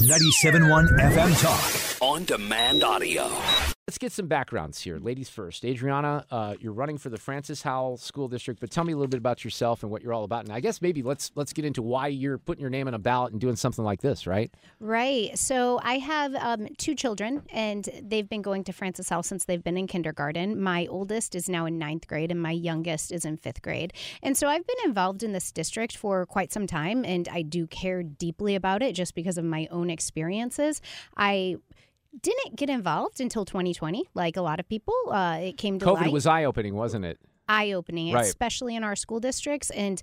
97.1 FM Talk. On demand audio. Let's get some backgrounds here. Ladies first. Adriana, uh, you're running for the Francis Howell School District, but tell me a little bit about yourself and what you're all about. And I guess maybe let's let's get into why you're putting your name on a ballot and doing something like this, right? Right. So I have um, two children, and they've been going to Francis Howell since they've been in kindergarten. My oldest is now in ninth grade, and my youngest is in fifth grade. And so I've been involved in this district for quite some time, and I do care deeply about it just because of my own experiences. I didn't get involved until 2020, like a lot of people. Uh, it came to COVID light. was eye opening, wasn't it? eye opening, Right. especially in our school districts. And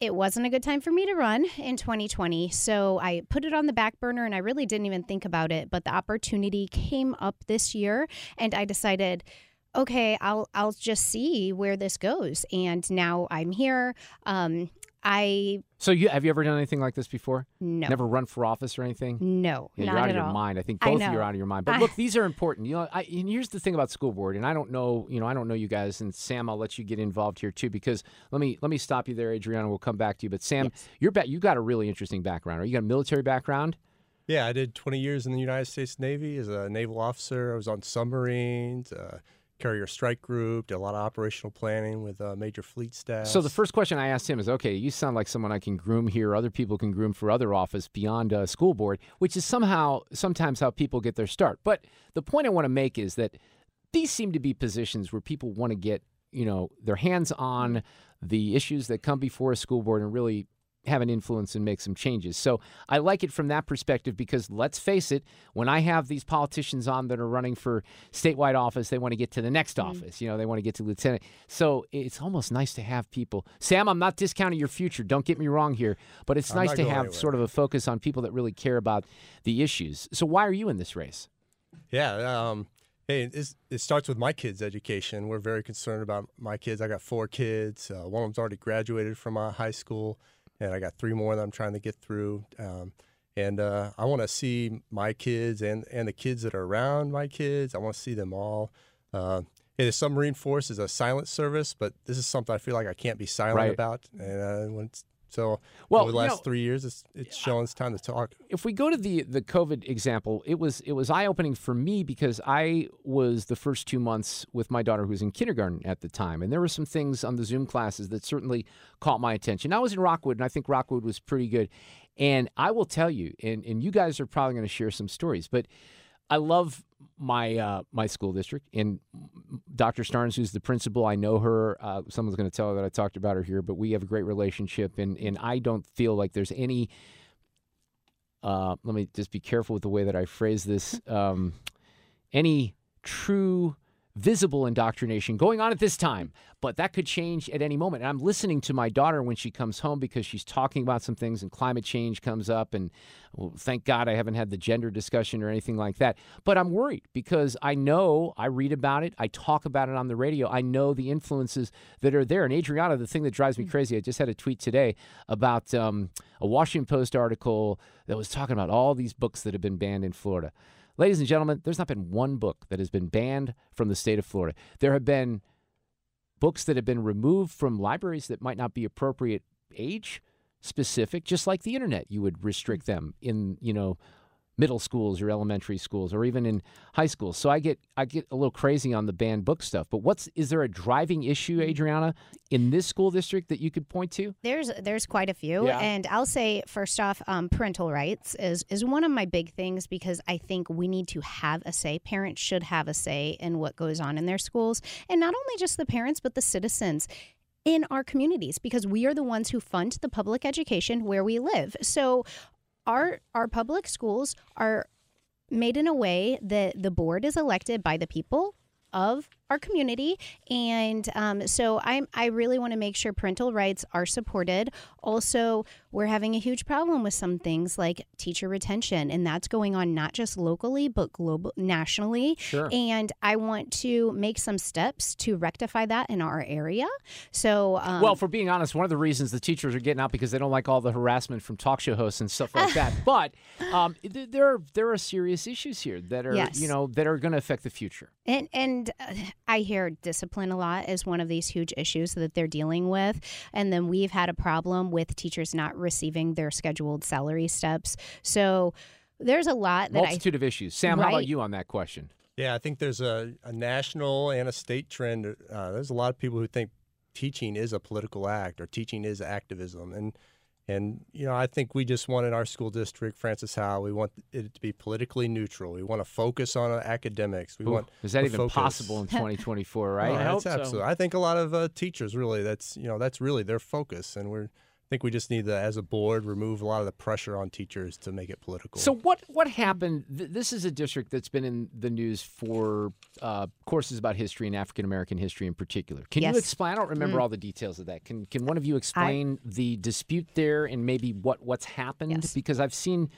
it wasn't a good time for me to run in 2020. So I put it on the back burner and I really didn't even think about it. But the opportunity came up this year and I decided, okay, I'll I'll just see where this goes. And now I'm here. Um, I So you have you ever done anything like this before? no Never run for office or anything? no Yeah, not you're out at of your all. mind. I think I both of you are out of your mind. But I- look, these are important. You know, I, and here's the thing about school board, and I don't know, you know, I don't know you guys. And Sam, I'll let you get involved here too, because let me let me stop you there, Adriana. We'll come back to you. But Sam, Yes. you're ba- you got a really interesting background. Are you got a military background? Yeah, I did 20 years in the United States Navy as a naval officer. I was on submarines, uh, carrier strike group, did a lot of operational planning with uh, major fleet staff. So the first question I asked him is, okay, you sound like someone I can groom here. Other people can groom for other office beyond uh, school board, which is somehow sometimes how people get their start. But the point I want to make is that these seem to be positions where people want to get, you know, their hands on the issues that come before a school board and really have an influence and make some changes. So I like it from that perspective because let's face it, when I have these politicians on that are running for statewide office, they want to get to the next office. You know, they want to get to lieutenant. So it's almost nice to have people. Sam, I'm not discounting your future. Don't get me wrong here, but it's I'm nice to have anywhere. sort of a focus on people that really care about the issues. So why are you in this race? Yeah, um, hey, it starts with my kids' education. We're very concerned about my kids. I got four kids. Uh, one of them's already graduated from uh, high school, and I got three more that I'm trying to get through. Um, and uh, I want to see my kids and, and the kids that are around my kids. I want to see them all. Uh, hey, the submarine force is a silent service, but this is something I feel like I can't be silent Right. about. And uh, when it's, so Well, over the you last know- three years, it's, it's showing it's time to talk. if we go to the the COVID example, it was it was eye opening for me because I was the first two months with my daughter who was in kindergarten at the time, and there were some things on the Zoom classes that certainly caught my attention. I was in Rockwood, and I think Rockwood was pretty good. And I will tell you, and and you guys are probably going to share some stories, but I love my uh, my school district and Dr. Starnes, who's the principal. I know her. Uh, someone's going to tell her that I talked about her here, but we have a great relationship, and and I don't feel like there's any. Uh, let me just be careful with the way that I phrase this. Um, any true visible indoctrination going on at this time, but that could change at any moment. And I'm listening to my daughter when she comes home because she's talking about some things and climate change comes up. And well, thank God I haven't had the gender discussion or anything like that. But I'm worried because I know I read about it, I talk about it on the radio, I know the influences that are there. And Adriana, the thing that drives me crazy, I just had a tweet today about um, a Washington Post article that was talking about all these books that have been banned in Florida. Ladies and gentlemen, there's not been one book that has been banned from the state of Florida. There have been books that have been removed from libraries that might not be appropriate age specific, just like the internet. You would restrict them in, you know, middle schools or elementary schools or even in high schools. So I get I get a little crazy on the banned book stuff. But what's is there a driving issue, Adriana, in this school district that you could point to? There's there's quite a few, Yeah. and I'll say first off, um, parental rights is is one of my big things because I think we need to have a say. Parents should have a say in what goes on in their schools, and not only just the parents but the citizens in our communities because we are the ones who fund the public education where we live. So our our public schools are made in a way that the board is elected by the people of our community and um, so I'm, i really want to make sure parental rights are supported also we're having a huge problem with some things like teacher retention and that's going on not just locally but global nationally Sure. and i want to make some steps to rectify that in our area so um, well, for being honest, one of the reasons the teachers are getting out because they don't like all the harassment from talk show hosts and stuff like that. But um, th- there are there are serious issues here that are Yes. you know that are going to affect the future. And and uh, I hear discipline a lot as one of these huge issues that they're dealing with. And then we've had a problem with teachers not receiving their scheduled salary steps. So there's a lot that Multitude of issues. Sam, how about you on that question? Yeah, I think there's a, a national and a state trend. Uh, there's a lot of people who think teaching is a political act or teaching is activism, and and you know I think we just want in our school district, Francis Howell, we want it to be politically neutral. We want to focus on uh, academics. We Ooh, want is that even focus. possible in 2024? Right? No, I hope that's so. absolutely. I think a lot of uh, teachers really that's you know that's really their focus, and we're I think we just need to, as a board, remove a lot of the pressure on teachers to make it political. So what what happened? Th- this is a district that's been in the news for uh, courses about history and African American history in particular. Can Yes. you explain? I don't remember all the details of that. Can can one of you explain the dispute there and maybe what what's happened? Yes. Because I've seen.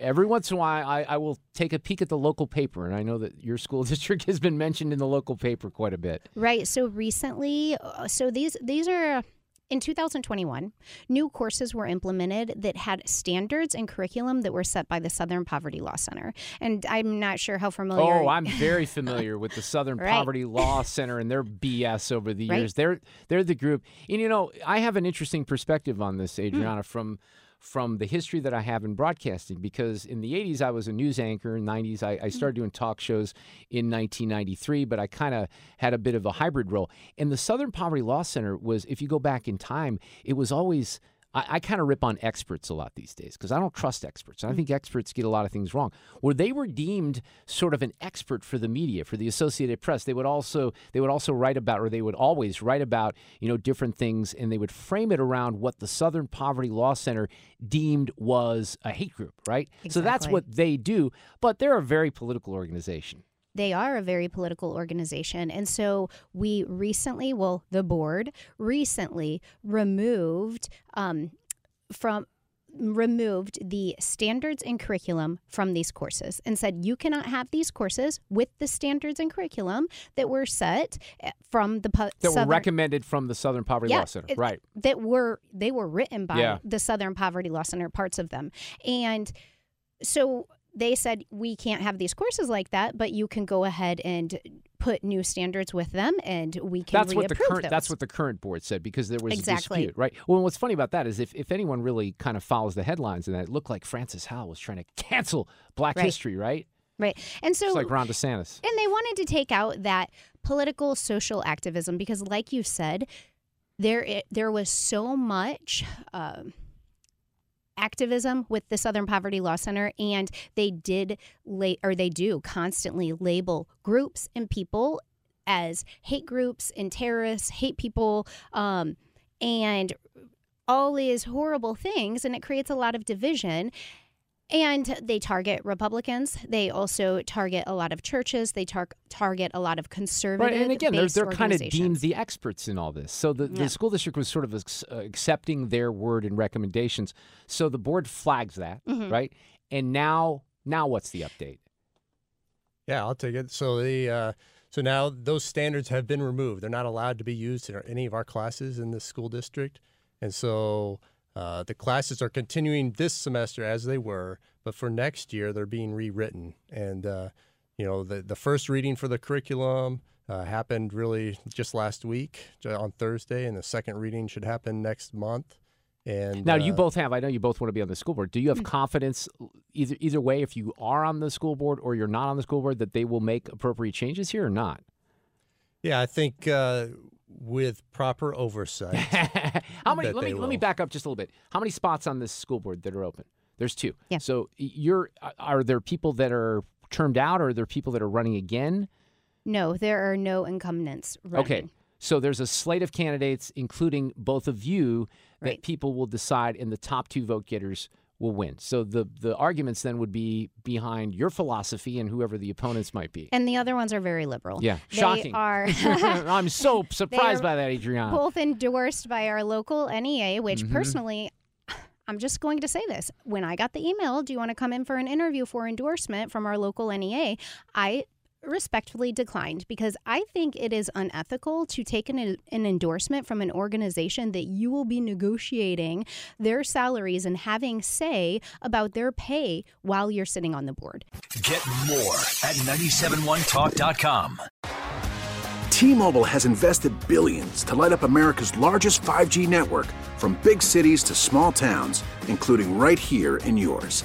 Every once in a while, I, I will take a peek at the local paper, and I know that your school district has been mentioned in the local paper quite a bit. Right. So recently, uh, so these these are in 2021, new courses were implemented that had standards and curriculum that were set by the Southern Poverty Law Center. And I'm not sure how familiar. Oh, I'm very familiar with the Southern Right. Poverty Law Center and their BS over the Right. years. They're they're the group, and you know, I have an interesting perspective on this, Hmm. Adriana, from from the history that I have in broadcasting. Because in the '80s, I was a news anchor. In '90s, I, I mm. started doing talk shows in 1993, but I kind of had a bit of a hybrid role. And the Southern Poverty Law Center was, if you go back in time, it was always I, I kind of rip on experts a lot these days because I don't trust experts. And I hmm. think experts get a lot of things wrong. Where they were deemed sort of an expert for the media, for the Associated Press, they would also they would also write about, or they would always write about, you know, different things, and they would frame it around what the Southern Poverty Law Center deemed was a hate group, right? So that's what they do. But they're a very political organization. They are a very political organization. And so we recently, well, the board recently removed um, from removed the standards and curriculum from these courses and said you cannot have these courses with the standards and curriculum that were set eh, from the pu- That were recommended from the Southern Poverty Yeah, Law Center, it- right? that were they were written by Yeah. the Southern Poverty Law Center, parts of them, and so they said we can't have these courses like that, but you can go ahead and put new standards with them, and we can that's what the current those. that's what the current board said because there was Exactly. a dispute, right? Well, what's funny about that is if, if anyone really kind of follows the headlines and that it looked like Francis Howell was trying to cancel Black Right. history, right? right, and so It's like Ron DeSantis. and they wanted to take out that political social activism because, like you said, there i- there was so much. Um, activism with the Southern Poverty Law Center, and they did la- or they do constantly label groups and people as hate groups and terrorists, hate people, um, and all these horrible things, and it creates a lot of division. And they target Republicans. They also target a lot of churches. They tar- target a lot of conservative. Right, and again, they're, they're kind of deemed the experts in all this. So the, Yeah. the school district was sort of ex- uh, accepting their word and recommendations. So the board flags that, Mhm. right? And now, now what's the update? Yeah, I'll take it. So the uh, so now those standards have been removed. They're not allowed to be used in any of our classes in the school district, and so uh, the classes are continuing this semester as they were, but for next year they're being rewritten. And uh, you know, the the first reading for the curriculum uh, happened really just last week on Thursday, and the second reading should happen next month. And Now, you uh, both have. I know you both want to be on the school board. Do you Mm. have confidence either either way, if you are on the school board or you're not on the school board, that they will make appropriate changes here or not? Yeah, I think uh, with proper oversight. How many? Let me they let me back up just a little bit. How many spots on this school board that are open? There's two. Yeah. So you're uh, are there people that are termed out, or are there people that are running again? No, there are no incumbents running. Okay. So there's a slate of candidates, including both of you, that Right. people will decide, in the top two vote getters will win. So the the arguments then would be behind your philosophy and whoever the opponents might be. And the other ones are very liberal. Yeah, They shocking. are I'm so surprised by that, Adriana. both endorsed by our local NEA, which Mm-hmm. personally, I'm just going to say this. When I got the email, do you want to come in for an interview for endorsement from our local NEA? I respectfully declined because I think it is unethical to take an, an endorsement from an organization that you will be negotiating their salaries and having say about their pay while you're sitting on the board. Get more at 971talk.com. T-Mobile has invested billions to light up America's largest 5G network from big cities to small towns, including right here in yours.